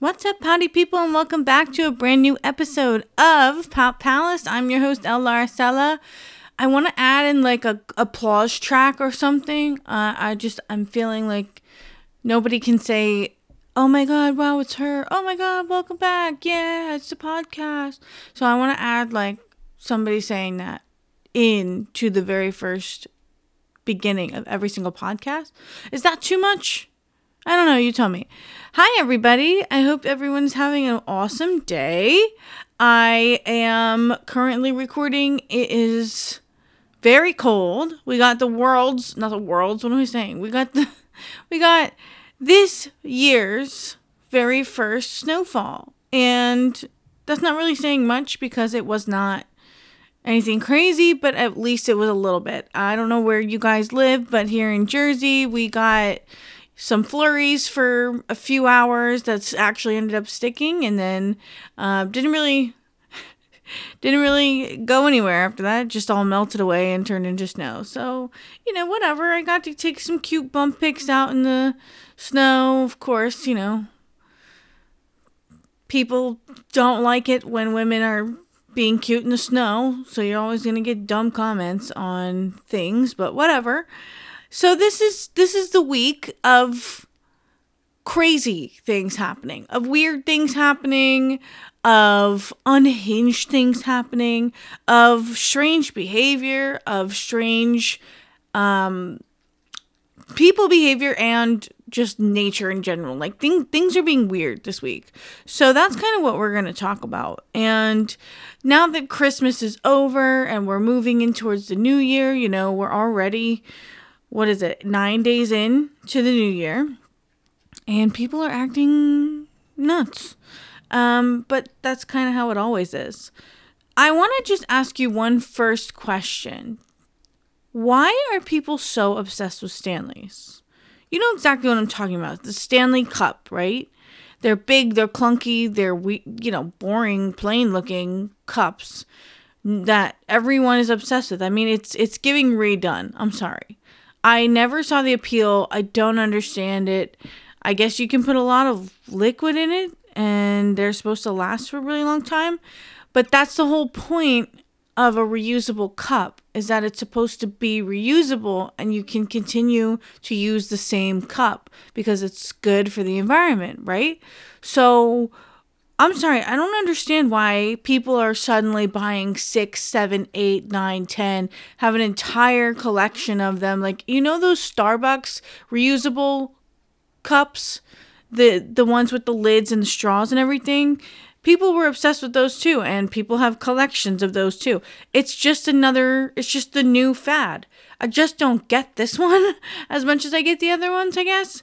What's up, pouty people, and welcome back to a brand new episode of Pout Palace. I'm your host, El Laracella. I want to add in like a applause track or something. Uh, I just I'm feeling like nobody can say, "Oh my God, wow, it's her." Oh my God, welcome back. Yeah, it's the podcast. So I want to add like somebody saying that in to the very first beginning of every single podcast. Is that too much? I don't know. You tell me. Hi, everybody. I hope everyone's having an awesome day. I am currently recording. It is very cold. We got the world's, not the world's, what am I saying? We got the, we got this year's very first snowfall. And that's not really saying much because it was not anything crazy, but at least it was a little bit. I don't know where you guys live, but here in Jersey, we got some flurries for a few hours that's actually ended up sticking and then uh, didn't really didn't really go anywhere after that. It just all melted away and turned into snow. So, you know, whatever. I got to take some cute bump pics out in the snow. Of course, you know, people don't like it when women are being cute in the snow. So you're always going to get dumb comments on things, but whatever. So this is this is the week of crazy things happening, of weird things happening, of unhinged things happening, of strange behavior, of strange um people behavior and just nature in general. Like thing, things are being weird this week. So that's kind of what we're going to talk about. And now that Christmas is over and we're moving in towards the new year, you know, we're already what is it, nine days in to the new year, and people are acting nuts. Um, but that's kind of how it always is. I want to just ask you one first question. Why are people so obsessed with Stanleys? You know exactly what I'm talking about. The Stanley Cup, right? They're big, they're clunky, they're you know, boring, plain looking cups that everyone is obsessed with. I mean, it's it's giving redone. I'm sorry. I never saw the appeal. I don't understand it. I guess you can put a lot of liquid in it and they're supposed to last for a really long time. But that's the whole point of a reusable cup is that it's supposed to be reusable and you can continue to use the same cup because it's good for the environment, right? So I'm sorry, I don't understand why people are suddenly buying six, seven, eight, nine, ten, have an entire collection of them. Like, you know, those Starbucks reusable cups, the the ones with the lids and the straws and everything. People were obsessed with those too, and people have collections of those too. It's just another, it's just the new fad. I just don't get this one as much as I get the other ones, I guess.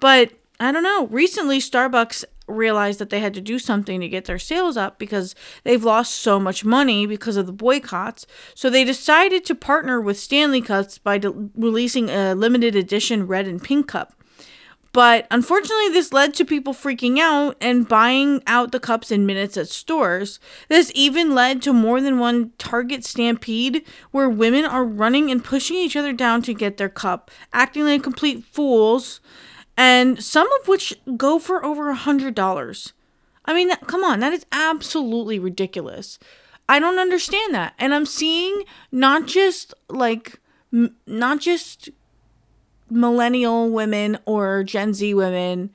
But I don't know. Recently, Starbucks realized that they had to do something to get their sales up because they've lost so much money because of the boycotts. So they decided to partner with Stanley Cups by de- releasing a limited edition red and pink cup. But unfortunately, this led to people freaking out and buying out the cups in minutes at stores. This even led to more than one Target stampede where women are running and pushing each other down to get their cup, acting like complete fools and some of which go for over a hundred dollars. I mean, come on, that is absolutely ridiculous. I don't understand that, and I'm seeing not just like m- not just millennial women or Gen Z women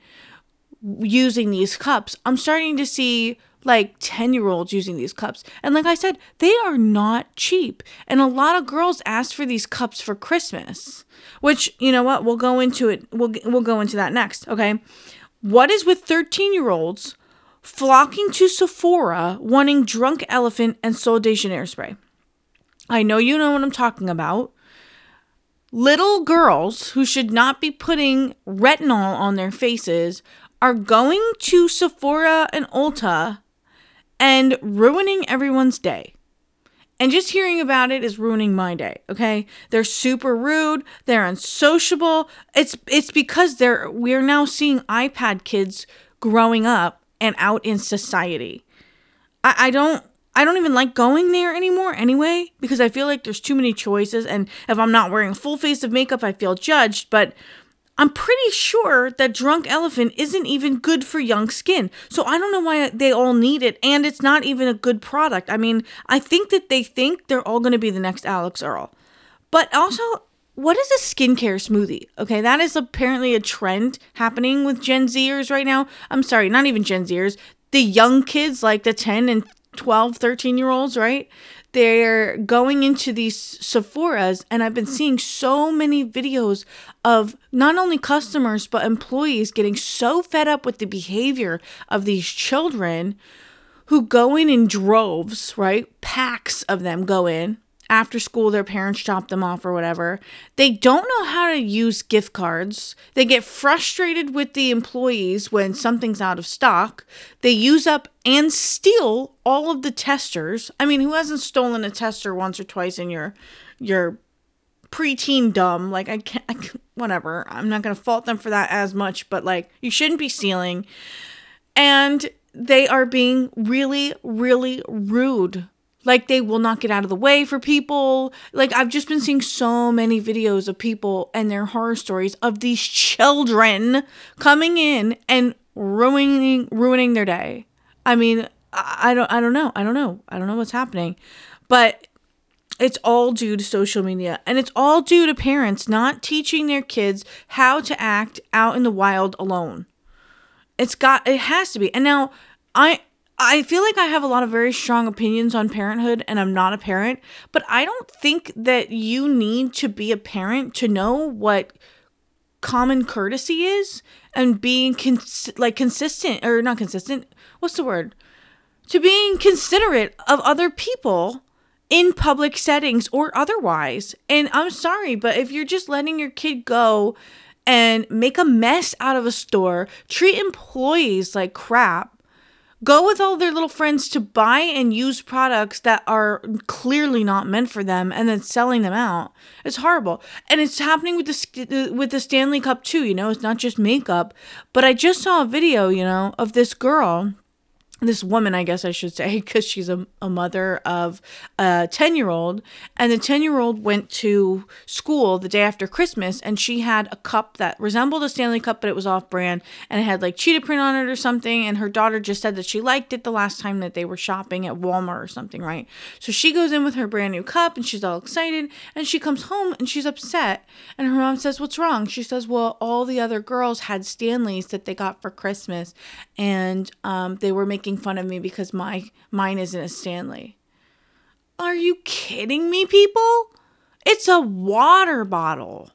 using these cups. I'm starting to see like 10 year olds using these cups. And like I said, they are not cheap. And a lot of girls ask for these cups for Christmas. Which, you know what, we'll go into it. We'll we'll go into that next, okay? What is with 13-year-olds flocking to Sephora wanting drunk elephant and Sol de Janeiro spray? I know you know what I'm talking about. Little girls who should not be putting retinol on their faces are going to Sephora and Ulta and ruining everyone's day. And just hearing about it is ruining my day, okay? They're super rude, they're unsociable. It's it's because they're we're now seeing iPad kids growing up and out in society. I, I don't I don't even like going there anymore anyway, because I feel like there's too many choices and if I'm not wearing a full face of makeup, I feel judged. But I'm pretty sure that drunk elephant isn't even good for young skin. So I don't know why they all need it. And it's not even a good product. I mean, I think that they think they're all going to be the next Alix Earle. But also, what is a skincare smoothie? Okay, that is apparently a trend happening with Gen Zers right now. I'm sorry, not even Gen Zers. The young kids, like the 10 and 12, 13 year olds, right? They're going into these Sephora's, and I've been seeing so many videos of not only customers but employees getting so fed up with the behavior of these children who go in in droves, right? Packs of them go in after school their parents drop them off or whatever. They don't know how to use gift cards. They get frustrated with the employees when something's out of stock. They use up and steal all of the testers. I mean, who hasn't stolen a tester once or twice in your your preteen dumb? Like I can't, I can't whatever. I'm not going to fault them for that as much, but like you shouldn't be stealing. And they are being really really rude like they will not get out of the way for people. Like I've just been seeing so many videos of people and their horror stories of these children coming in and ruining ruining their day. I mean, I don't I don't know. I don't know. I don't know what's happening. But it's all due to social media and it's all due to parents not teaching their kids how to act out in the wild alone. It's got it has to be. And now I I feel like I have a lot of very strong opinions on parenthood and I'm not a parent, but I don't think that you need to be a parent to know what common courtesy is and being cons- like consistent or not consistent. What's the word? To being considerate of other people in public settings or otherwise. And I'm sorry, but if you're just letting your kid go and make a mess out of a store, treat employees like crap, go with all their little friends to buy and use products that are clearly not meant for them and then selling them out. It's horrible. And it's happening with the with the stanley cup too you know it's not just makeup. But i just saw a video you know of this girl this woman, I guess I should say, because she's a, a mother of a 10 year old. And the 10 year old went to school the day after Christmas and she had a cup that resembled a Stanley Cup, but it was off brand and it had like cheetah print on it or something. And her daughter just said that she liked it the last time that they were shopping at Walmart or something, right? So she goes in with her brand new cup and she's all excited and she comes home and she's upset. And her mom says, What's wrong? She says, Well, all the other girls had Stanleys that they got for Christmas and um, they were making making fun of me because my mine isn't a Stanley. Are you kidding me, people? It's a water bottle.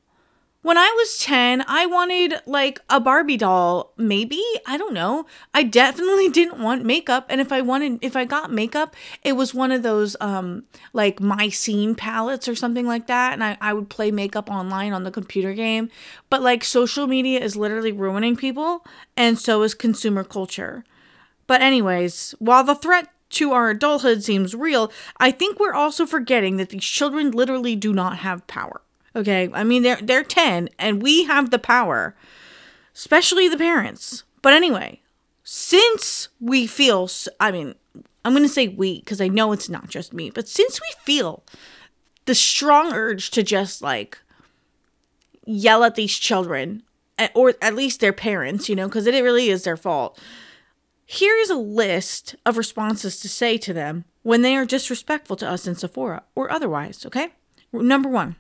When I was 10, I wanted like a Barbie doll, maybe. I don't know. I definitely didn't want makeup. And if I wanted, if I got makeup, it was one of those um like My Scene palettes or something like that. And I, I would play makeup online on the computer game. But like social media is literally ruining people, and so is consumer culture. But, anyways, while the threat to our adulthood seems real, I think we're also forgetting that these children literally do not have power. Okay? I mean, they're, they're 10 and we have the power, especially the parents. But anyway, since we feel, I mean, I'm going to say we because I know it's not just me, but since we feel the strong urge to just like yell at these children, eh, or at least their parents, you know, because it really is their fault here is a list of responses to say to them when they are disrespectful to us in Sephora or otherwise, okay? Number one.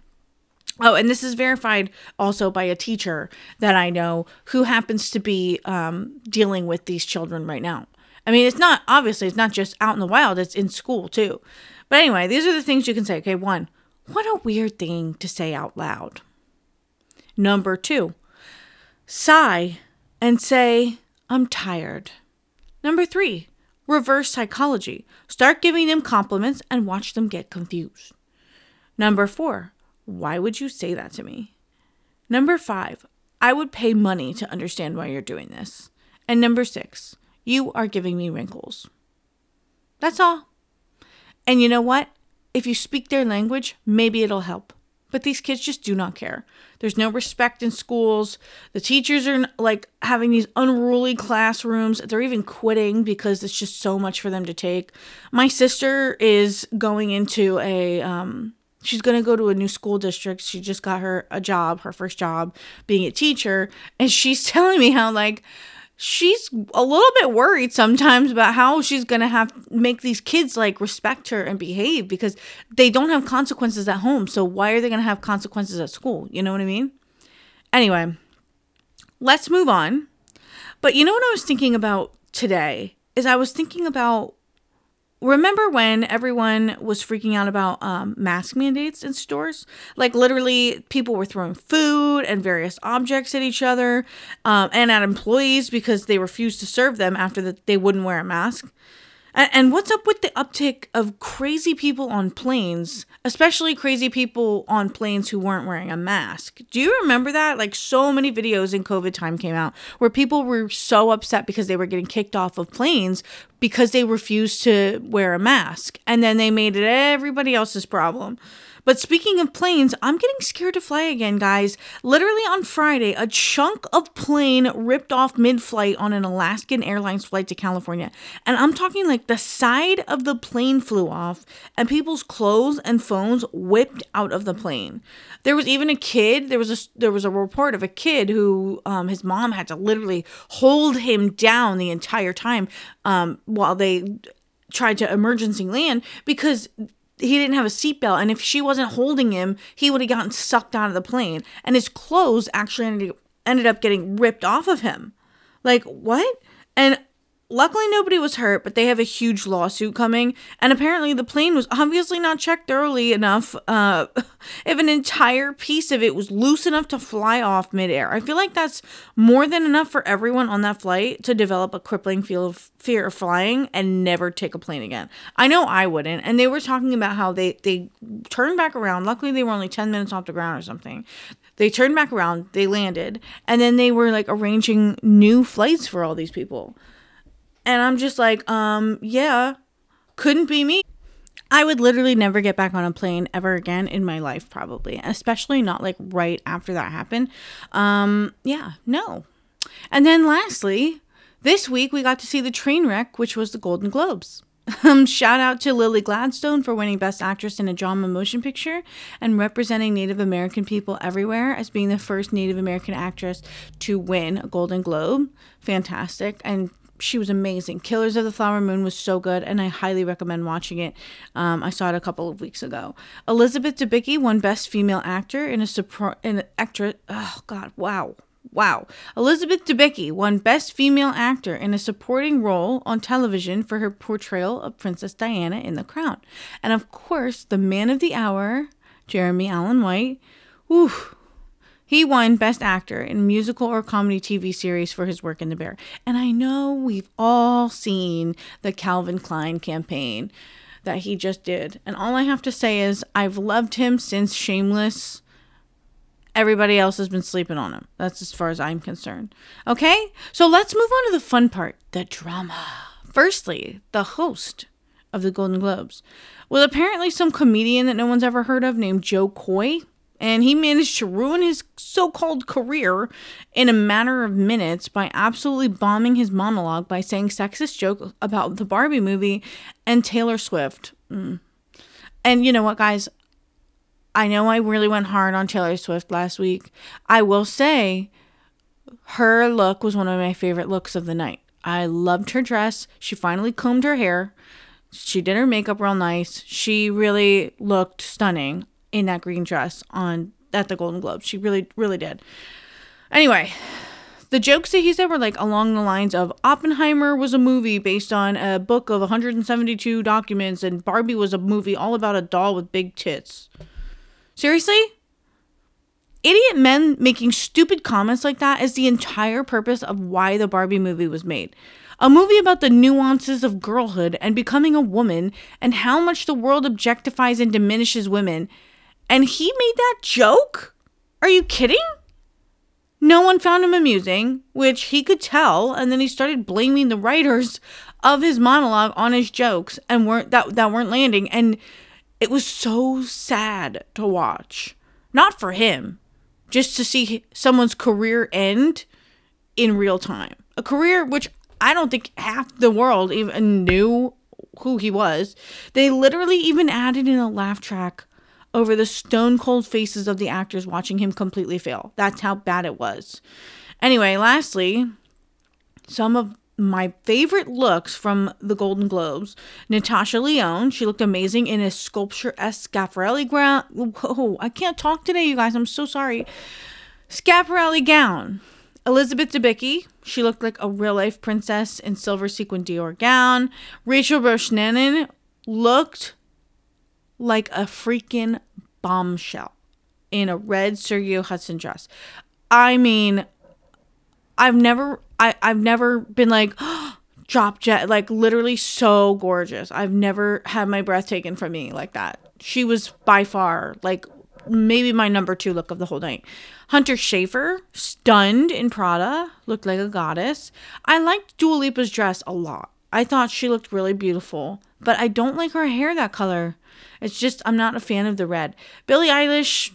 Oh, and this is verified also by a teacher that I know who happens to be um, dealing with these children right now. I mean, it's not obviously it's not just out in the wild; it's in school too. But anyway, these are the things you can say. Okay, one, what a weird thing to say out loud. Number two, sigh and say, I'm tired. Number three, reverse psychology. Start giving them compliments and watch them get confused. Number four, why would you say that to me? Number five, I would pay money to understand why you're doing this. And number six, you are giving me wrinkles. That's all. And you know what? If you speak their language, maybe it'll help. But these kids just do not care. There's no respect in schools. The teachers are like having these unruly classrooms. They're even quitting because it's just so much for them to take. My sister is going into a um she's going to go to a new school district. She just got her a job, her first job being a teacher. And she's telling me how, like, she's a little bit worried sometimes about how she's going to have make these kids like respect her and behave because they don't have consequences at home. So why are they going to have consequences at school? You know what I mean? Anyway, let's move on. But you know what I was thinking about today is I was thinking about remember when everyone was freaking out about um, mask mandates in stores? Like literally, people were throwing food and various objects at each other um, and at employees because they refused to serve them after that they wouldn't wear a mask. And what's up with the uptick of crazy people on planes, especially crazy people on planes who weren't wearing a mask? Do you remember that? Like, so many videos in COVID time came out where people were so upset because they were getting kicked off of planes because they refused to wear a mask. And then they made it everybody else's problem. But speaking of planes, I'm getting scared to fly again, guys. Literally on Friday, a chunk of plane ripped off mid flight on an Alaskan Airlines flight to California. And I'm talking like the side of the plane flew off and people's clothes and phones whipped out of the plane. There was even a kid, there was a there was a report of a kid who um, his mom had to literally hold him down the entire time um, while they tried to emergency land because he didn't have a seatbelt and if she wasn't holding him he would have gotten sucked out of the plane. And his clothes actually ended, ended up getting ripped off of him. Like what? And Luckily, nobody was hurt, but they have a huge lawsuit coming. And apparently, the plane was obviously not checked early enough. Uh, if an entire piece of it was loose enough to fly off midair, I feel like that's more than enough for everyone on that flight to develop a crippling of fear of flying and never take a plane again. I know I wouldn't. And they were talking about how they they turned back around. Luckily, they were only ten minutes off the ground or something. They turned back around, they landed, and then they were like arranging new flights for all these people. And I'm just like, um, yeah, couldn't be me. I would literally never get back on a plane ever again in my life, probably, especially not like right after that happened. Um, yeah, no. And then lastly, this week we got to see the train wreck, which was the Golden Globes. Um, shout out to Lily Gladstone for winning Best Actress in a Drama Motion Picture and representing Native American people everywhere as being the first Native American actress to win a Golden Globe. Fantastic. And she was amazing. Killers of the Flower Moon was so good, and I highly recommend watching it. Um, I saw it a couple of weeks ago. Elizabeth Debicki won Best Female Actor in a support in an actress. Oh God, wow, wow. Elizabeth Debicki won Best Female Actor in a supporting role on television for her portrayal of Princess Diana in The Crown, and of course, the man of the hour, Jeremy Allen White. Ooh he won Best Actor in Musical or Comedy TV Series for his work in The Bear. And I know we've all seen the Calvin Klein campaign that he just did. And all I have to say is I've loved him since Shameless. Everybody else has been sleeping on him. That's as far as I'm concerned. Okay? So let's move on to the fun part the drama. Firstly, the host of the Golden Globes was apparently some comedian that no one's ever heard of named Jo Koy and he managed to ruin his so called career in a matter of minutes by absolutely bombing his monologue by saying sexist jokes about the Barbie movie and Taylor Swift. Mm. And you know what, guys? I know I really went hard on Taylor Swift last week. I will say her look was one of my favorite looks of the night. I loved her dress. She finally combed her hair. She did her makeup real nice. She really looked stunning in that green dress on at the Golden Globes. She really, really did. Anyway, the jokes that he said were like along the lines of Oppenheimer was a movie based on a book of 172 documents, and Barbie was a movie all about a doll with big tits. Seriously? Idiot men making stupid comments like that is the entire purpose of why the Barbie movie was made. A movie about the nuances of girlhood and becoming a woman and how much the world objectifies and diminishes women and he made that joke? Are you kidding? No one found him amusing, which he could tell, and then he started blaming the writers of his monologue on his jokes and weren't that that weren't landing and it was so sad to watch. Not for him, just to see someone's career end in real time. A career which I don't think half the world even knew who he was. They literally even added in a laugh track over the stone cold faces of the actors watching him completely fail. That's how bad it was. Anyway, lastly, some of my favorite looks from the Golden Globes. Natasha Lyonne, she looked amazing in a sculpture esque Schiaparelli gown. Whoa, I can't talk today, you guys. I'm so sorry. Schiaparelli gown. Elizabeth Debicki, she looked like a real life princess in silver sequin Dior gown. Rachel Brosnahan looked like a freaking bombshell in a red Sergio Hudson dress. I mean, I've never I, I've never been like drop jet like literally so gorgeous. I've never had my breath taken from me like that. She was by far like maybe my number two look of the whole night. Hunter Schafer, stunned in Prada, looked like a goddess. I liked Dua Lipa's dress a lot. I thought she looked really beautiful, but I don't like her hair that color. It's just I'm not a fan of the red. Billie Eilish,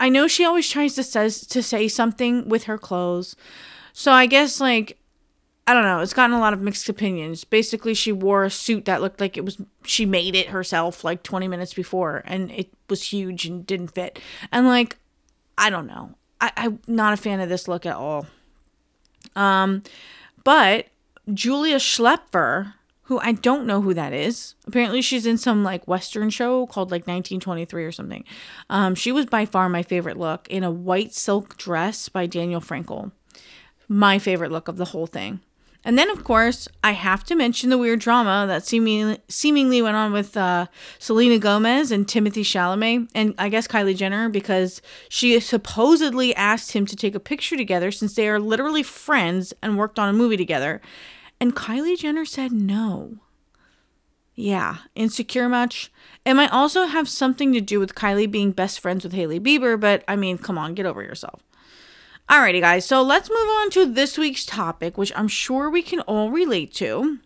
I know she always tries to says to say something with her clothes. So I guess like I don't know, it's gotten a lot of mixed opinions. Basically, she wore a suit that looked like it was she made it herself like 20 minutes before and it was huge and didn't fit. And like I don't know. I, I'm not a fan of this look at all. Um but Julia Schlaepfer who I don't know who that is. Apparently, she's in some like Western show called like 1923 or something. Um, she was by far my favorite look in a white silk dress by Danielle Frankel. My favorite look of the whole thing. And then, of course, I have to mention the weird drama that seemingly, seemingly went on with uh, Selena Gomez and Timothée Chalamet, and I guess Kylie Jenner, because she supposedly asked him to take a picture together since they are literally friends and worked on a movie together. And Kylie Jenner said no. Yeah, insecure much? It might also have something to do with Kylie being best friends with Hailey Bieber, but I mean, come on, get over yourself. Alrighty, guys, so let's move on to this week's topic, which I'm sure we can all relate to,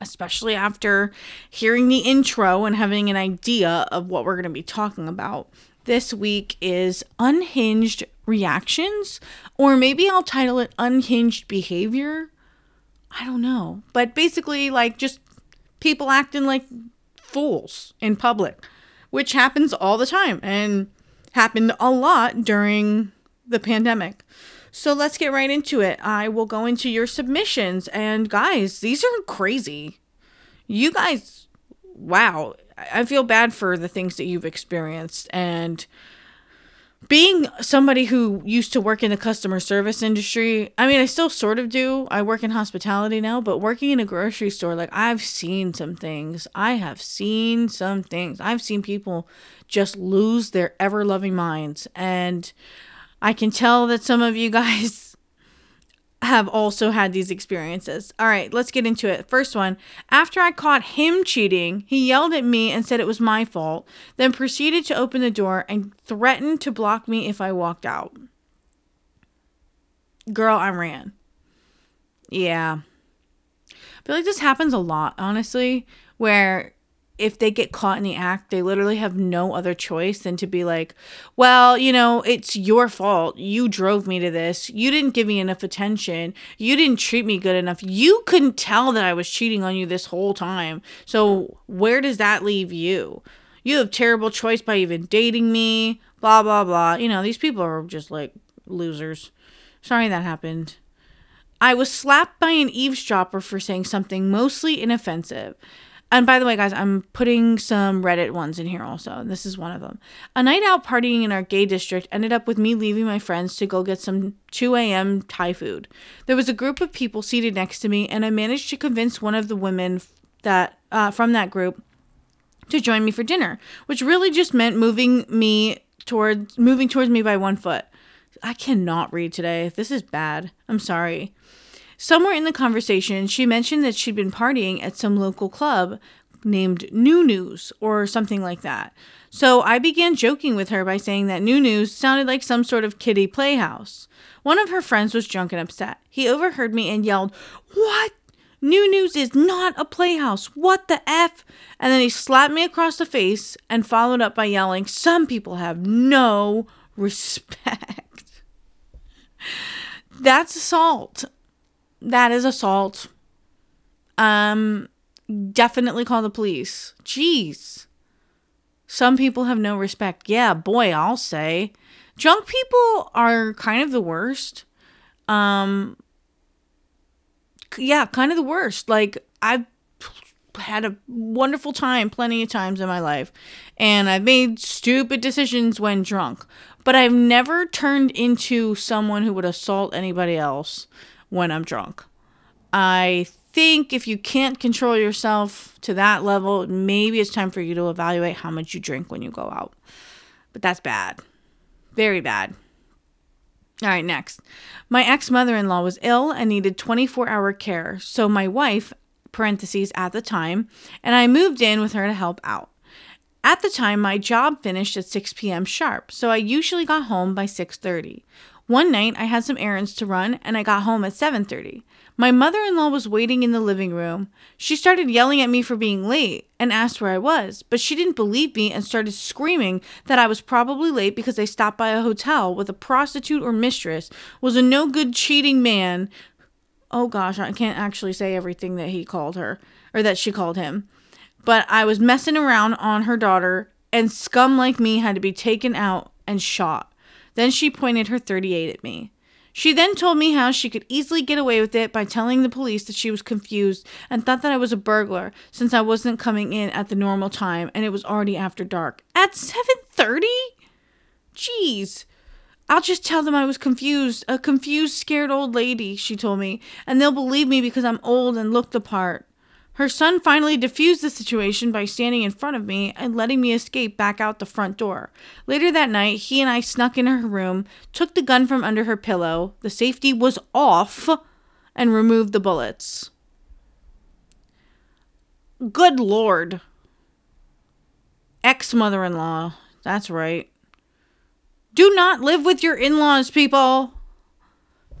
especially after hearing the intro and having an idea of what we're going to be talking about. This week is unhinged reactions, or maybe I'll title it unhinged behavior I don't know. But basically, like, just people acting like fools in public, which happens all the time and happened a lot during the pandemic. So let's get right into it. I will go into your submissions. And guys, these are crazy. You guys, wow. I feel bad for the things that you've experienced. And being somebody who used to work in the customer service industry, I mean, I still sort of do. I work in hospitality now, but working in a grocery store, like, I've seen some things. I have seen some things. I've seen people just lose their ever loving minds. And I can tell that some of you guys have also had these experiences. All right, let's get into it. First one After I caught him cheating, he yelled at me and said it was my fault, then proceeded to open the door and threatened to block me if I walked out. Girl, I ran. Yeah. I feel like this happens a lot, honestly, where if they get caught in the act, they literally have no other choice than to be like, well, you know, it's your fault. You drove me to this. You didn't give me enough attention. You didn't treat me good enough. You couldn't tell that I was cheating on you this whole time. So, where does that leave you? You have terrible choice by even dating me, blah, blah, blah. You know, these people are just like losers. Sorry that happened. I was slapped by an eavesdropper for saying something mostly inoffensive. And by the way, guys, I'm putting some Reddit ones in here also. This is one of them. A night out partying in our gay district ended up with me leaving my friends to go get some 2 a.m. Thai food. There was a group of people seated next to me, and I managed to convince one of the women that uh, from that group to join me for dinner, which really just meant moving me towards moving towards me by one foot. I cannot read today. This is bad. I'm sorry. Somewhere in the conversation, she mentioned that she'd been partying at some local club named New News or something like that. So I began joking with her by saying that New News sounded like some sort of kiddie playhouse. One of her friends was drunk and upset. He overheard me and yelled, What? New News is not a playhouse. What the F? And then he slapped me across the face and followed up by yelling, Some people have no respect. That's assault that is assault. Um, definitely call the police. Jeez. Some people have no respect. Yeah, boy, I'll say. Drunk people are kind of the worst. Um yeah, kind of the worst. Like I've had a wonderful time plenty of times in my life and I've made stupid decisions when drunk, but I've never turned into someone who would assault anybody else when I'm drunk. I think if you can't control yourself to that level, maybe it's time for you to evaluate how much you drink when you go out. But that's bad. Very bad. All right, next. My ex mother in law was ill and needed 24 hour care. So my wife, parentheses, at the time, and I moved in with her to help out. At the time, my job finished at 6 p.m. sharp, so I usually got home by 6:30. One night, I had some errands to run and I got home at 7:30. My mother-in-law was waiting in the living room. She started yelling at me for being late and asked where I was, but she didn't believe me and started screaming that I was probably late because I stopped by a hotel with a prostitute or mistress, was a no-good cheating man. Oh gosh, I can't actually say everything that he called her or that she called him but I was messing around on her daughter, and scum like me had to be taken out and shot. Then she pointed her 38 at me. She then told me how she could easily get away with it by telling the police that she was confused and thought that I was a burglar since I wasn't coming in at the normal time and it was already after dark. At 7:30? Jeez. I'll just tell them I was confused, a confused, scared old lady, she told me, and they'll believe me because I'm old and look the part. Her son finally diffused the situation by standing in front of me and letting me escape back out the front door. Later that night, he and I snuck in her room, took the gun from under her pillow, the safety was off, and removed the bullets. Good lord. Ex mother in law. That's right. Do not live with your in laws, people.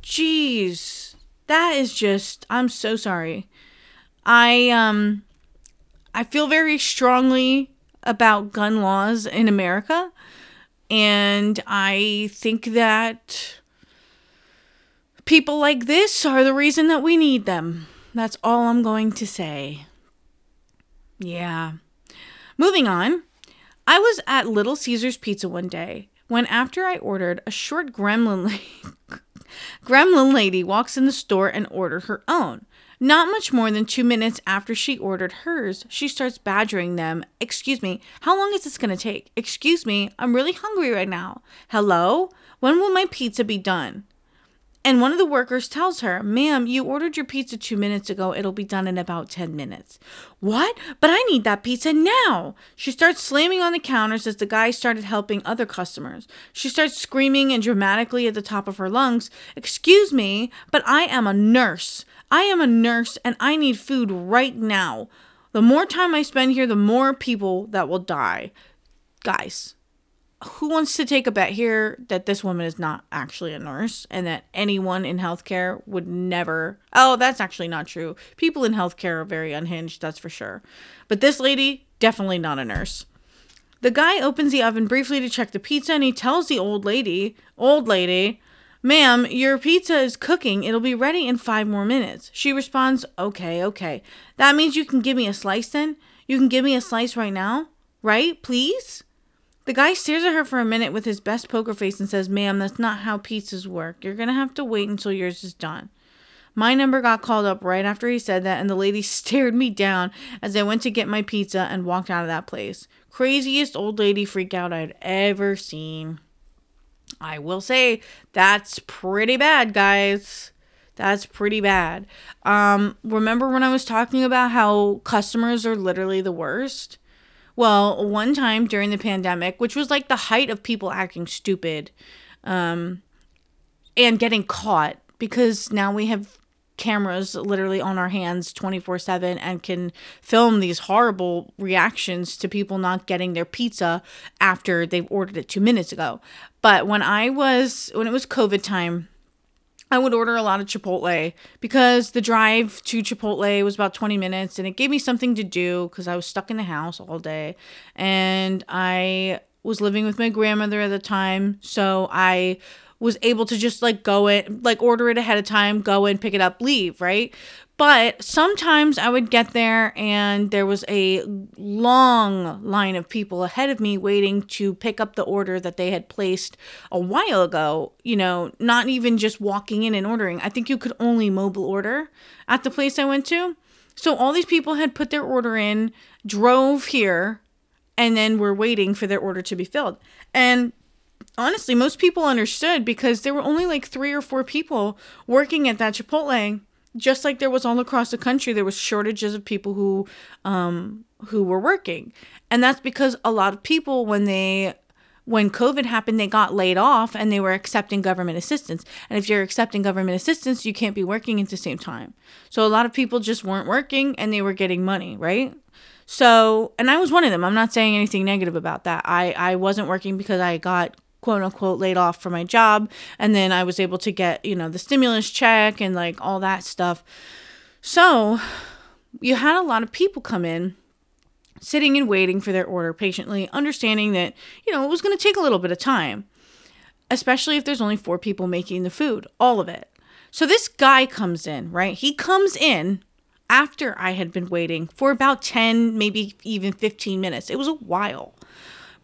Jeez. That is just. I'm so sorry. I um I feel very strongly about gun laws in America and I think that people like this are the reason that we need them. That's all I'm going to say. Yeah. Moving on. I was at Little Caesars Pizza one day when after I ordered a short gremlin la- gremlin lady walks in the store and ordered her own. Not much more than two minutes after she ordered hers, she starts badgering them. Excuse me, how long is this going to take? Excuse me, I'm really hungry right now. Hello? When will my pizza be done? And one of the workers tells her, Ma'am, you ordered your pizza two minutes ago. It'll be done in about 10 minutes. What? But I need that pizza now. She starts slamming on the counters as the guy started helping other customers. She starts screaming and dramatically at the top of her lungs, Excuse me, but I am a nurse. I am a nurse and I need food right now. The more time I spend here, the more people that will die. Guys, who wants to take a bet here that this woman is not actually a nurse and that anyone in healthcare would never? Oh, that's actually not true. People in healthcare are very unhinged, that's for sure. But this lady, definitely not a nurse. The guy opens the oven briefly to check the pizza and he tells the old lady, old lady, Ma'am, your pizza is cooking. It'll be ready in five more minutes. She responds, Okay, okay. That means you can give me a slice then? You can give me a slice right now? Right? Please? The guy stares at her for a minute with his best poker face and says, Ma'am, that's not how pizzas work. You're gonna have to wait until yours is done. My number got called up right after he said that, and the lady stared me down as I went to get my pizza and walked out of that place. Craziest old lady freak out I'd ever seen. I will say that's pretty bad, guys. That's pretty bad. Um, remember when I was talking about how customers are literally the worst? Well, one time during the pandemic, which was like the height of people acting stupid um, and getting caught, because now we have cameras literally on our hands 24 7 and can film these horrible reactions to people not getting their pizza after they've ordered it two minutes ago. But when I was, when it was COVID time, I would order a lot of Chipotle because the drive to Chipotle was about 20 minutes and it gave me something to do because I was stuck in the house all day. And I was living with my grandmother at the time. So I was able to just like go in, like order it ahead of time, go in, pick it up, leave, right? But sometimes I would get there and there was a long line of people ahead of me waiting to pick up the order that they had placed a while ago. You know, not even just walking in and ordering. I think you could only mobile order at the place I went to. So all these people had put their order in, drove here, and then were waiting for their order to be filled. And honestly, most people understood because there were only like three or four people working at that Chipotle. Just like there was all across the country there was shortages of people who um who were working. And that's because a lot of people when they when covid happened they got laid off and they were accepting government assistance. And if you're accepting government assistance you can't be working at the same time. So a lot of people just weren't working and they were getting money right? So and i was one of them. I'm not saying anything negative about that. I i wasn't working because i got quote unquote laid off from my job and then I was able to get, you know, the stimulus check and like all that stuff. So, you had a lot of people come in sitting and waiting for their order patiently, understanding that, you know, it was going to take a little bit of time, especially if there's only four people making the food, all of it. So this guy comes in, right? He comes in after I had been waiting for about 10, maybe even 15 minutes. It was a while.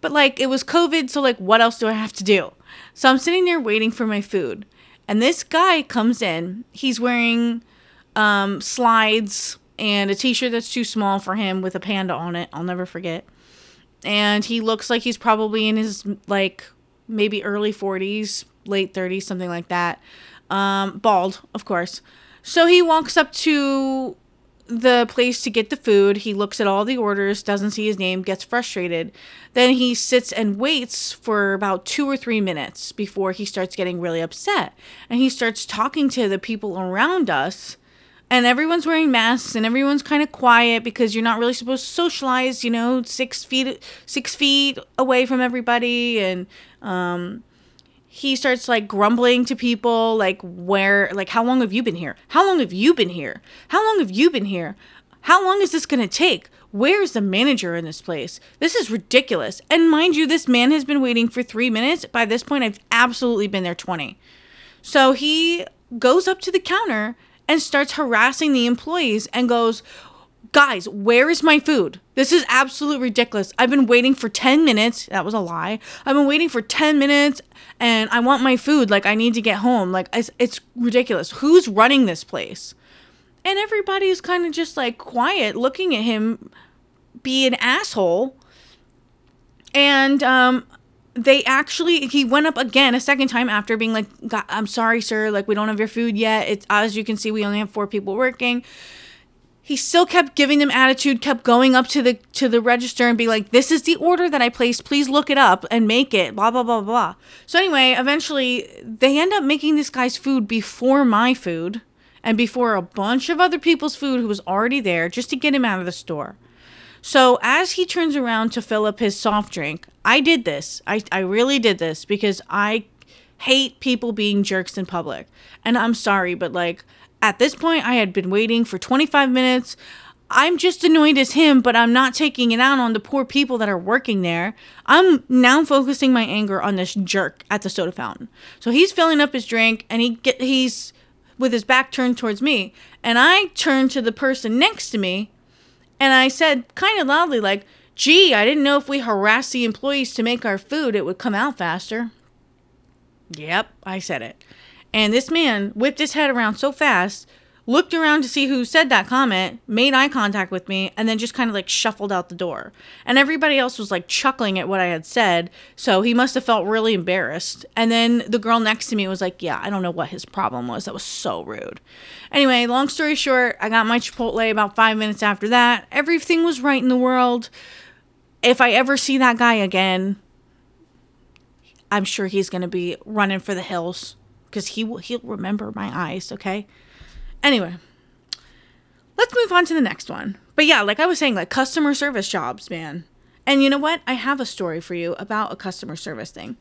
But like it was COVID, so like what else do I have to do? So I'm sitting there waiting for my food. And this guy comes in. He's wearing um, slides and a t-shirt that's too small for him with a panda on it. I'll never forget. And he looks like he's probably in his like maybe early 40s, late 30s, something like that. Um, bald, of course. So he walks up to the place to get the food. He looks at all the orders, doesn't see his name, gets frustrated. Then he sits and waits for about two or three minutes before he starts getting really upset. And he starts talking to the people around us. And everyone's wearing masks and everyone's kind of quiet because you're not really supposed to socialize, you know, six feet six feet away from everybody. And um, he starts like grumbling to people like where like how long have you been here? How long have you been here? How long have you been here? How long is this going to take where's the manager in this place? This is ridiculous. And mind you this man has been waiting for three minutes. By this point i've absolutely been there 20 so he goes up to the counter and starts harassing the employees and goes guys, where is my food? This is absolutely ridiculous. I've been waiting for 10 minutes. That was a lie. I've been waiting for 10 minutes and I want my food. Like, I need to get home. Like, it's, it's ridiculous. Who's running this place? And everybody's kind of just like quiet, looking at him be an asshole. And, um, they actually he went up again a second time after being like i'm sorry sir like we don't have your food yet it's as you can see we only have four people working he still kept giving them attitude kept going up to the to the register and be like this is the order that i placed. Please look it up and make it blah blah blah blah so anyway eventually they end up making this guy's food before my food and before a bunch of other people's food who was already there just to get him out of the store. So as he turns around to fill up his soft drink i did this. I, I really did this because i hate people being jerks in public. And i'm sorry but like at this point, I had been waiting for 25 minutes. I'm just annoyed as him, but I'm not taking it out on the poor people that are working there. I'm now focusing my anger on this jerk at the soda fountain. So he's filling up his drink and he get he's with his back turned towards me. And I turned to the person next to me and I said kind of loudly like, "Gee, I didn't know if we harassed the employees to make our food, it would come out faster." Yep, I said it. And this man whipped his head around so fast, looked around to see who said that comment, made eye contact with me, and then just kind of like shuffled out the door. And everybody else was like chuckling at what I had said, so he must have felt really embarrassed. And then the girl next to me was like, Yeah, I don't know what his problem was. That was so rude. Anyway, long story short, I got my Chipotle about five minutes after that. Everything was right in the world. If I ever see that guy again, I'm sure he's going to be running for the hills because he will he'll remember my eyes, okay? Anyway, let's move on to the next one. But yeah, like I was saying, like customer service jobs, man. And you know what? I have a story for you about a customer service thing.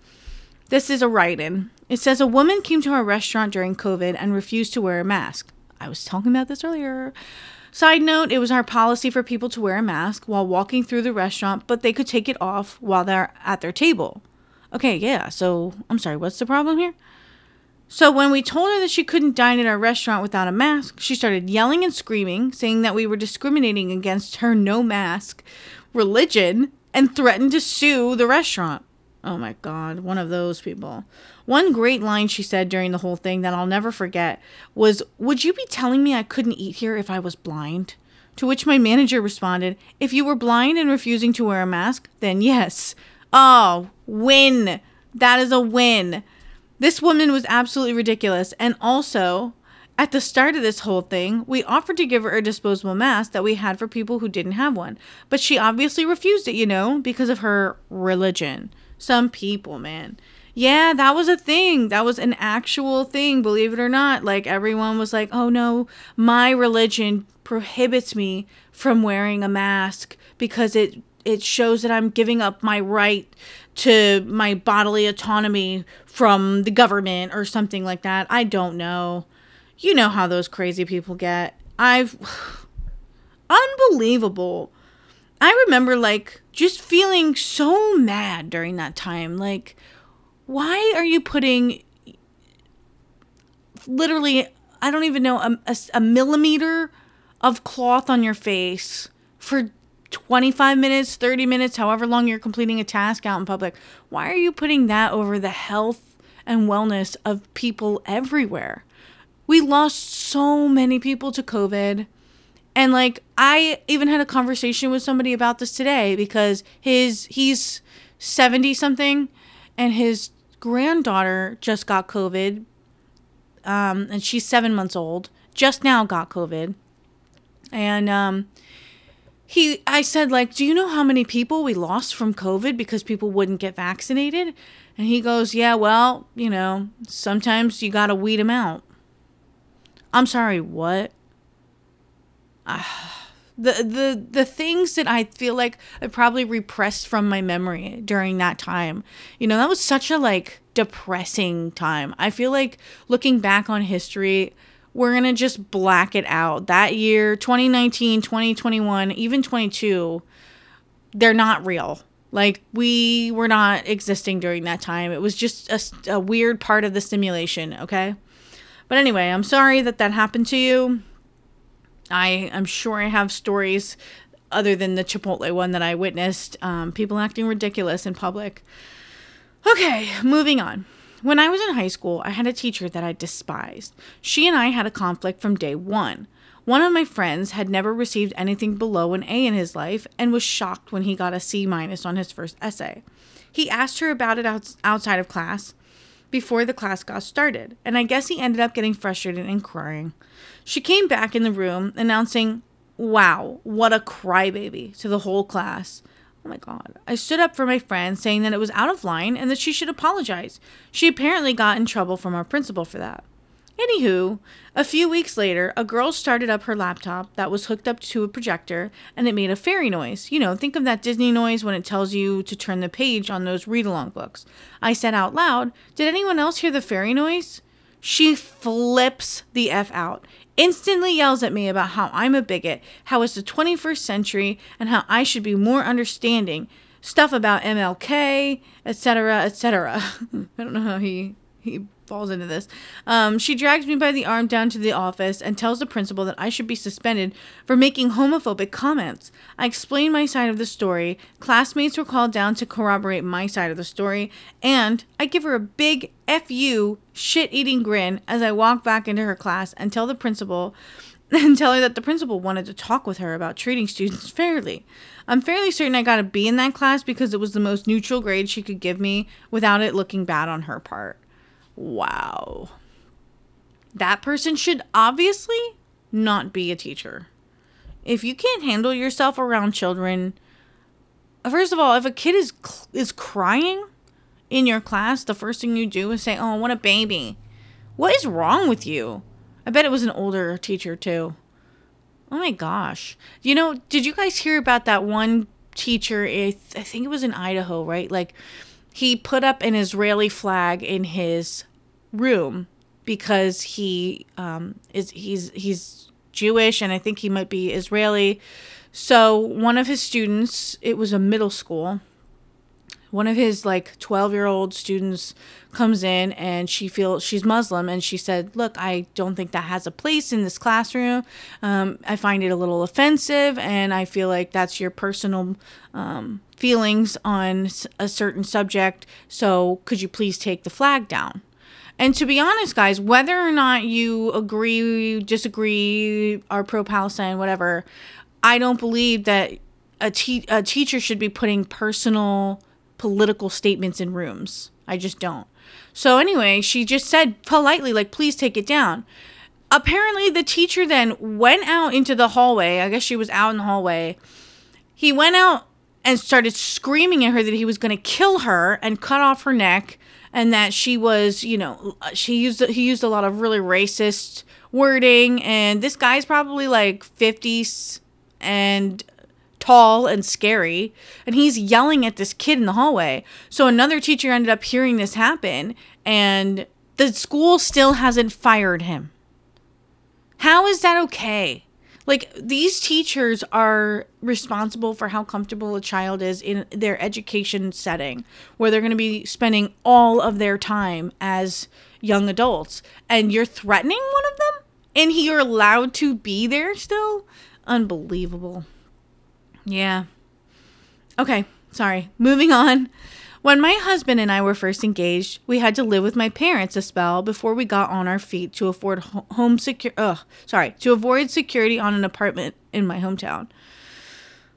This is a write in. It says a woman came to our restaurant during COVID and refused to wear a mask. I was talking about this earlier. Side note, it was our policy for people to wear a mask while walking through the restaurant, but they could take it off while they're at their table. Okay, yeah, so I'm sorry, what's the problem here? So when we told her that she couldn't dine at our restaurant without a mask, she started yelling and screaming, saying that we were discriminating against her no mask religion and threatened to sue the restaurant. Oh my God, one of those people. One great line she said during the whole thing that I'll never forget was, Would you be telling me I couldn't eat here if I was blind? To which my manager responded, If you were blind and refusing to wear a mask, then yes. Oh, win. That is a win. This woman was absolutely ridiculous. And also, at the start of this whole thing, we offered to give her a disposable mask that we had for people who didn't have one. But she obviously refused it, you know, because of her religion. Some people, man. Yeah, that was a thing. That was an actual thing, believe it or not. Like everyone was like, "Oh no, my religion prohibits me from wearing a mask because it it shows that I'm giving up my right to my bodily autonomy from the government or something like that. I don't know. You know how those crazy people get. I've unbelievable. I remember like just feeling so mad during that time. Like why are you putting literally I don't even know a, a, a millimeter of cloth on your face for 25 minutes, 30 minutes, however long you're completing a task out in public. Why are you putting that over the health and wellness of people everywhere? We lost so many people to COVID. And like I even had a conversation with somebody about this today because his he's 70 something and his granddaughter just got COVID. Um, and she's seven months old, just now got COVID. And um, he I said like, "Do you know how many people we lost from COVID because people wouldn't get vaccinated?" And he goes, "Yeah, well, you know, sometimes you got to weed them out." I'm sorry, what? Uh, the the the things that I feel like I probably repressed from my memory during that time. You know, that was such a like depressing time. I feel like looking back on history, we're going to just black it out. That year, 2019, 2021, even 22, they're not real. Like, we were not existing during that time. It was just a, a weird part of the simulation, okay? But anyway, I'm sorry that that happened to you. I am sure I have stories other than the Chipotle one that I witnessed. Um, people acting ridiculous in public. Okay, moving on. When I was in high school, I had a teacher that I despised. She and I had a conflict from day one. One of my friends had never received anything below an A in his life and was shocked when he got a C minus on his first essay. He asked her about it outside of class before the class got started, and I guess he ended up getting frustrated and crying. She came back in the room announcing, Wow, what a crybaby to the whole class. Oh my God. I stood up for my friend, saying that it was out of line and that she should apologize. She apparently got in trouble from our principal for that. Anywho, a few weeks later, a girl started up her laptop that was hooked up to a projector and it made a fairy noise. You know, think of that Disney noise when it tells you to turn the page on those read along books. I said out loud, Did anyone else hear the fairy noise? She flips the F out instantly yells at me about how I'm a bigot, how it's the 21st century, and how I should be more understanding. Stuff about MLK, etc., etc. I don't know how he he falls into this. Um, she drags me by the arm down to the office and tells the principal that I should be suspended for making homophobic comments. I explain my side of the story. Classmates were called down to corroborate my side of the story, and I give her a big fu shit eating grin as I walk back into her class and tell the principal and tell her that the principal wanted to talk with her about treating students fairly. I'm fairly certain I got a B in that class because it was the most neutral grade she could give me without it looking bad on her part. Wow. That person should obviously not be a teacher. If you can't handle yourself around children, first of all, if a kid is is crying in your class, the first thing you do is say, "Oh, what a baby." What is wrong with you? I bet it was an older teacher too. Oh my gosh. You know, did you guys hear about that one teacher? I think it was in Idaho, right? Like he put up an Israeli flag in his room because he um, is he's he's Jewish and I think he might be Israeli. So one of his students, it was a middle school, one of his like 12 year old students comes in and she feels she's muslim and she said look i don't think that has a place in this classroom. Um, i find it a little offensive and i feel like that's your personal um, feelings on a certain subject. So could you please take the flag down and to be honest guys whether or not you agree disagree are pro palestine whatever i don't believe that a, te- a teacher should be putting personal political statements in rooms. I just don't. So anyway, she just said politely, like, please take it down. Apparently, the teacher then went out into the hallway. I guess she was out in the hallway. He went out and started screaming at her that he was going to kill her and cut off her neck and that she was, you know, uh, she used he used a lot of really racist wording and this guy's probably like 50s and tall and scary, and he's yelling at this kid in the hallway. So another teacher ended up hearing this happen, and the school still hasn't fired him. How is that okay? Like, these teachers are responsible for how comfortable a child is in their education setting, where they're going to be spending all of their time as young adults. And you're threatening one of them? And you're allowed to be there still? Unbelievable. Yeah. Okay, sorry. Moving on. When my husband and I were first engaged, we had to live with my parents a spell before we got on our feet to afford home secure ugh, sorry, to avoid security on an apartment in my hometown.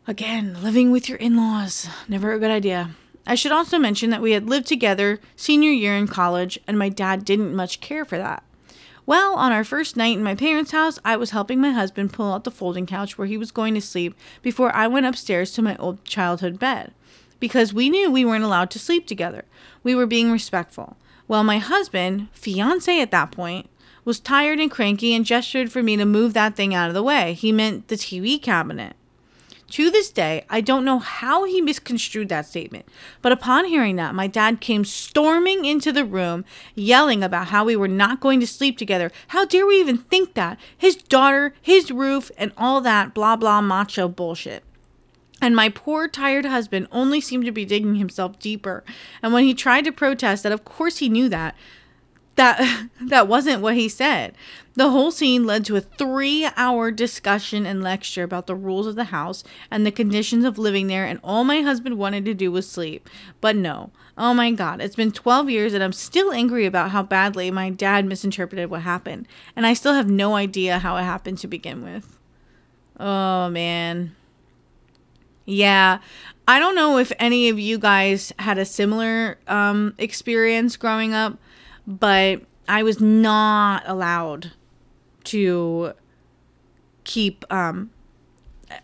Again, living with your in-laws, never a good idea. I should also mention that we had lived together senior year in college and my dad didn't much care for that. Well, on our first night in my parents' house, I was helping my husband pull out the folding couch where he was going to sleep before I went upstairs to my old childhood bed. Because we knew we weren't allowed to sleep together. We were being respectful. Well, my husband, fiance at that point, was tired and cranky and gestured for me to move that thing out of the way. He meant the TV cabinet. To this day, I don't know how he misconstrued that statement, but upon hearing that, my dad came storming into the room, yelling about how we were not going to sleep together. How dare we even think that? His daughter, his roof, and all that blah blah macho bullshit. And my poor tired husband only seemed to be digging himself deeper. And when he tried to protest that, of course he knew that, that that wasn't what he said. The whole scene led to a 3-hour discussion and lecture about the rules of the house and the conditions of living there and all my husband wanted to do was sleep. But no. Oh my god, it's been 12 years and I'm still angry about how badly my dad misinterpreted what happened and I still have no idea how it happened to begin with. Oh man. Yeah. I don't know if any of you guys had a similar um, experience growing up but I was not allowed to keep um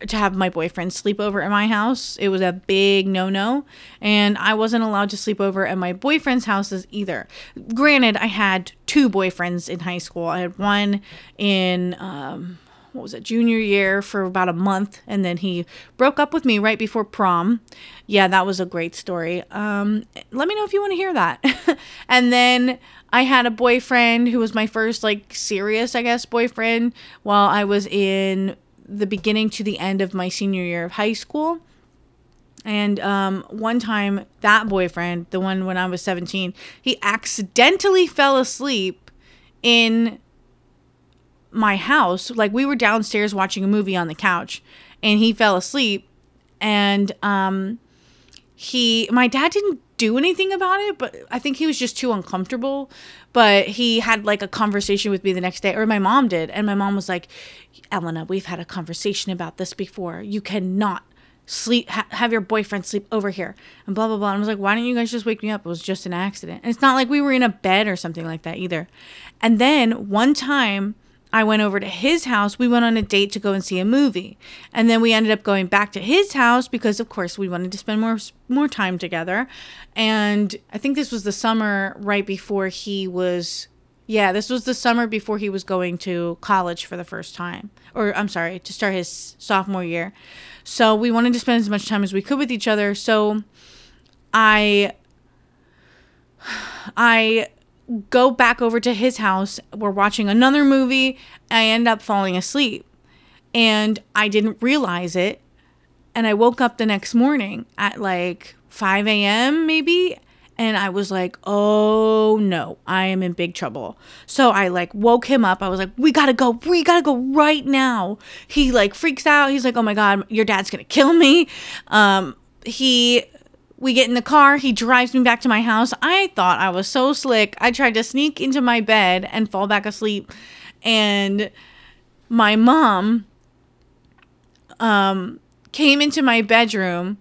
to have my boyfriend sleep over at my house. It was a big no no. And I wasn't allowed to sleep over at my boyfriend's houses either. Granted, I had two boyfriends in high school. I had one in, um, what was it, junior year for about a month. And then he broke up with me right before prom. Yeah, that was a great story. Um, let me know if you want to hear that. and then I had a boyfriend who was my first like serious, I guess, boyfriend while I was in the beginning to the end of my senior year of high school. And um, one time, that boyfriend, the one when I was 17, he accidentally fell asleep in my house. Like, we were downstairs watching a movie on the couch, and he fell asleep. And um, he, my dad didn't do anything about it, but I think he was just too uncomfortable. But he had like a conversation with me the next day, or my mom did. And my mom was like, Elena, we've had a conversation about this before. You cannot sleep, ha- have your boyfriend sleep over here, and blah, blah, blah. And I was like, why don't you guys just wake me up? It was just an accident. And it's not like we were in a bed or something like that either. And then one time, I went over to his house. We went on a date to go and see a movie. And then we ended up going back to his house because of course we wanted to spend more more time together. And I think this was the summer right before he was yeah, this was the summer before he was going to college for the first time. Or I'm sorry, to start his sophomore year. So we wanted to spend as much time as we could with each other. So I I go back over to his house. We're watching another movie. I end up falling asleep. And I didn't realize it. And I woke up the next morning at like 5 a.m., maybe. And I was like, oh no, I am in big trouble. So I like woke him up. I was like, we gotta go. We gotta go right now. He like freaks out. He's like, oh my God, your dad's gonna kill me. Um, he we get in the car. He drives me back to my house. I thought I was so slick. I tried to sneak into my bed and fall back asleep. And my mom um, came into my bedroom.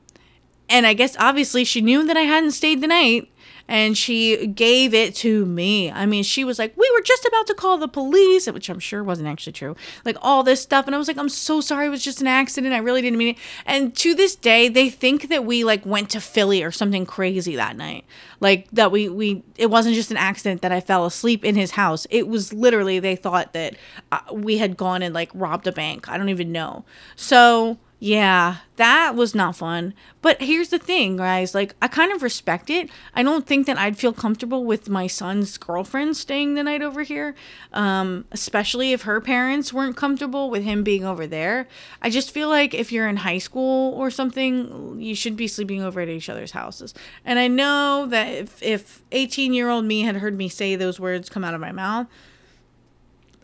And I guess obviously she knew that I hadn't stayed the night and she gave it to me. I mean, she was like, "We were just about to call the police," which I'm sure wasn't actually true. Like all this stuff, and I was like, "I'm so sorry. It was just an accident. I really didn't mean it." And to this day, they think that we like went to Philly or something crazy that night. Like that we we it wasn't just an accident that I fell asleep in his house. It was literally they thought that uh, we had gone and like robbed a bank. I don't even know. So yeah, that was not fun. But here's the thing, guys. Like, I kind of respect it. I don't think that I'd feel comfortable with my son's girlfriend staying the night over here, um, especially if her parents weren't comfortable with him being over there. I just feel like if you're in high school or something, you should be sleeping over at each other's houses. And I know that if, if 18 year old me had heard me say those words come out of my mouth,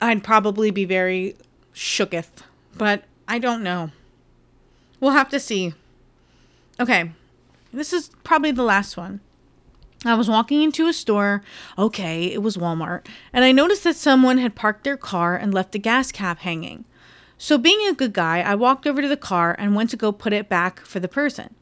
I'd probably be very shooketh. But I don't know. We'll have to see. Okay, this is probably the last one. I was walking into a store. Okay, it was Walmart. And I noticed that someone had parked their car and left the gas cap hanging. So, being a good guy, I walked over to the car and went to go put it back for the person.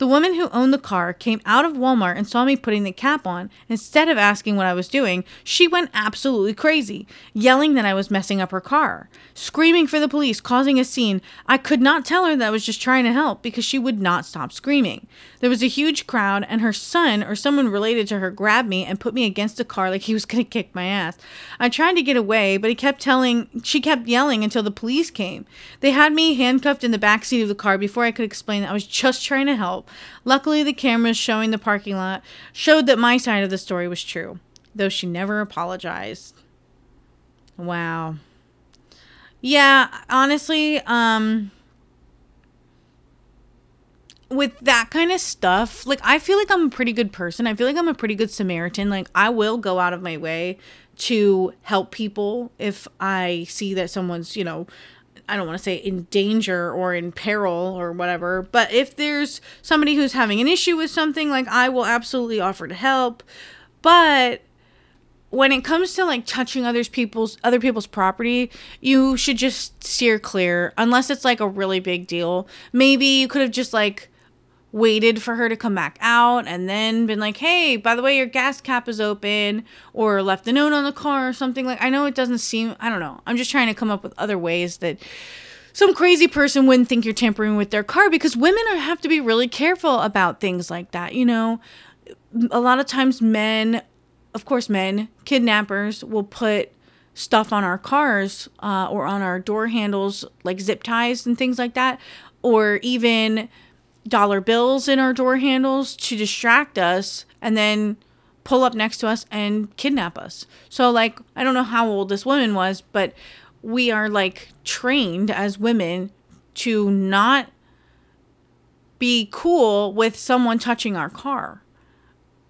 The woman who owned the car came out of Walmart and saw me putting the cap on. Instead of asking what I was doing, she went absolutely crazy, yelling that I was messing up her car, screaming for the police, causing a scene. I could not tell her that I was just trying to help because she would not stop screaming. There was a huge crowd, and her son or someone related to her grabbed me and put me against a car like he was going to kick my ass. I tried to get away, but he kept telling, she kept yelling until the police came. They had me handcuffed in the back seat of the car before I could explain that I was just trying to help. Luckily, the cameras showing the parking lot showed that my side of the story was true, though she never apologized. Wow. Yeah, honestly, um with that kind of stuff, like I feel like I'm a pretty good person. I feel like I'm a pretty good Samaritan. Like I will go out of my way to help people if I see that someone's, you know, I don't want to say in danger or in peril or whatever, but if there's somebody who's having an issue with something, like I will absolutely offer to help. But when it comes to like touching other people's other people's property, you should just steer clear unless it's like a really big deal. Maybe you could have just like waited for her to come back out and then been like, hey, by the way, your gas cap is open, or left a note on the car or something. Like, I know it doesn't seem, I don't know. I'm just trying to come up with other ways that some crazy person wouldn't think you're tampering with their car because women are, have to be really careful about things like that. You know, a lot of times men, of course, men, kidnappers will put stuff on our cars uh, or on our door handles, like zip ties and things like that, or even dollar bills in our door handles to distract us and then pull up next to us and kidnap us. So like I don't know how old this woman was, but we are like trained as women to not be cool with someone touching our car.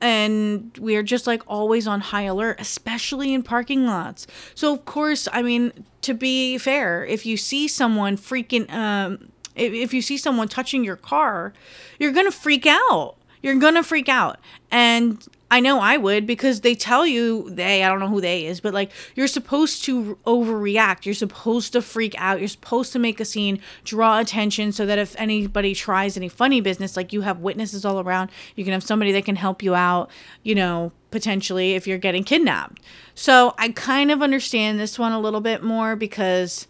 And we're just like always on high alert, especially in parking lots. So, of course, I mean, to be fair, if you see someone freaking um, if, if you see someone touching your car, you're going to freak out. You're going to freak out. And I know I would because they tell you they, I don't know who they is, but like you're supposed to overreact. You're supposed to freak out. You're supposed to make a scene, draw attention so that if anybody tries any funny business, like you have witnesses all around, you can have somebody that can help you out, you know, potentially if you're getting kidnapped. So I kind of understand this one a little bit more because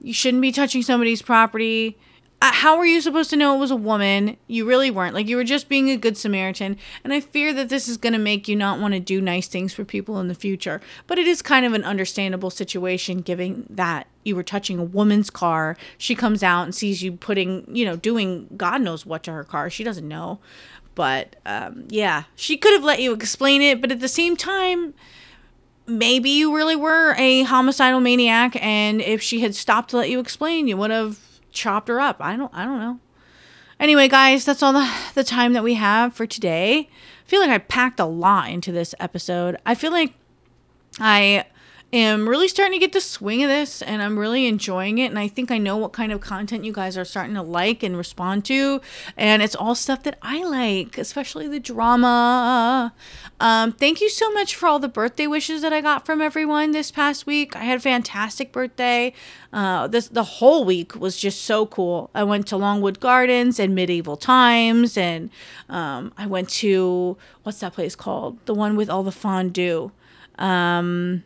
you shouldn't be touching somebody's property uh, how were you supposed to know it was a woman? You really weren't. Like, you were just being a good Samaritan. And I fear that this is going to make you not want to do nice things for people in the future. But it is kind of an understandable situation given that you were touching a woman's car. She comes out and sees you putting, you know, doing God knows what to her car. She doesn't know. But um, yeah, she could have let you explain it. But at the same time, maybe you really were a homicidal maniac. And if she had stopped to let you explain, you would have chopped her up. I don't I don't know. Anyway, guys, that's all the, the time that we have for today. I feel like I packed a lot into this episode. I feel like I am really starting to get the swing of this and I'm really enjoying it. And I think I know what kind of content you guys are starting to like and respond to. And it's all stuff that I like, especially the drama. Um, thank you so much for all the birthday wishes that I got from everyone this past week. I had a fantastic birthday. Uh, this the whole week was just so cool. I went to Longwood Gardens and Medieval Times, and um, I went to what's that place called? The one with all the fondue um,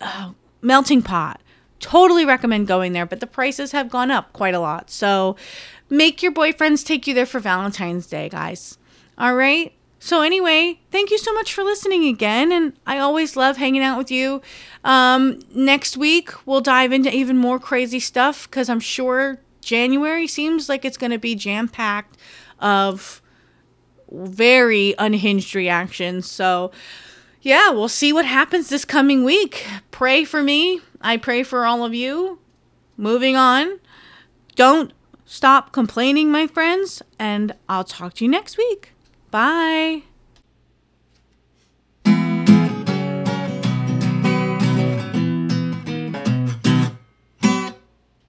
oh, melting pot. Totally recommend going there, but the prices have gone up quite a lot. So make your boyfriends take you there for Valentine's Day, guys. All right. So, anyway, thank you so much for listening again. And I always love hanging out with you. Um, next week, we'll dive into even more crazy stuff because I'm sure January seems like it's going to be jam packed of very unhinged reactions. So, yeah, we'll see what happens this coming week. Pray for me. I pray for all of you. Moving on. Don't stop complaining, my friends, and I'll talk to you next week. Bye.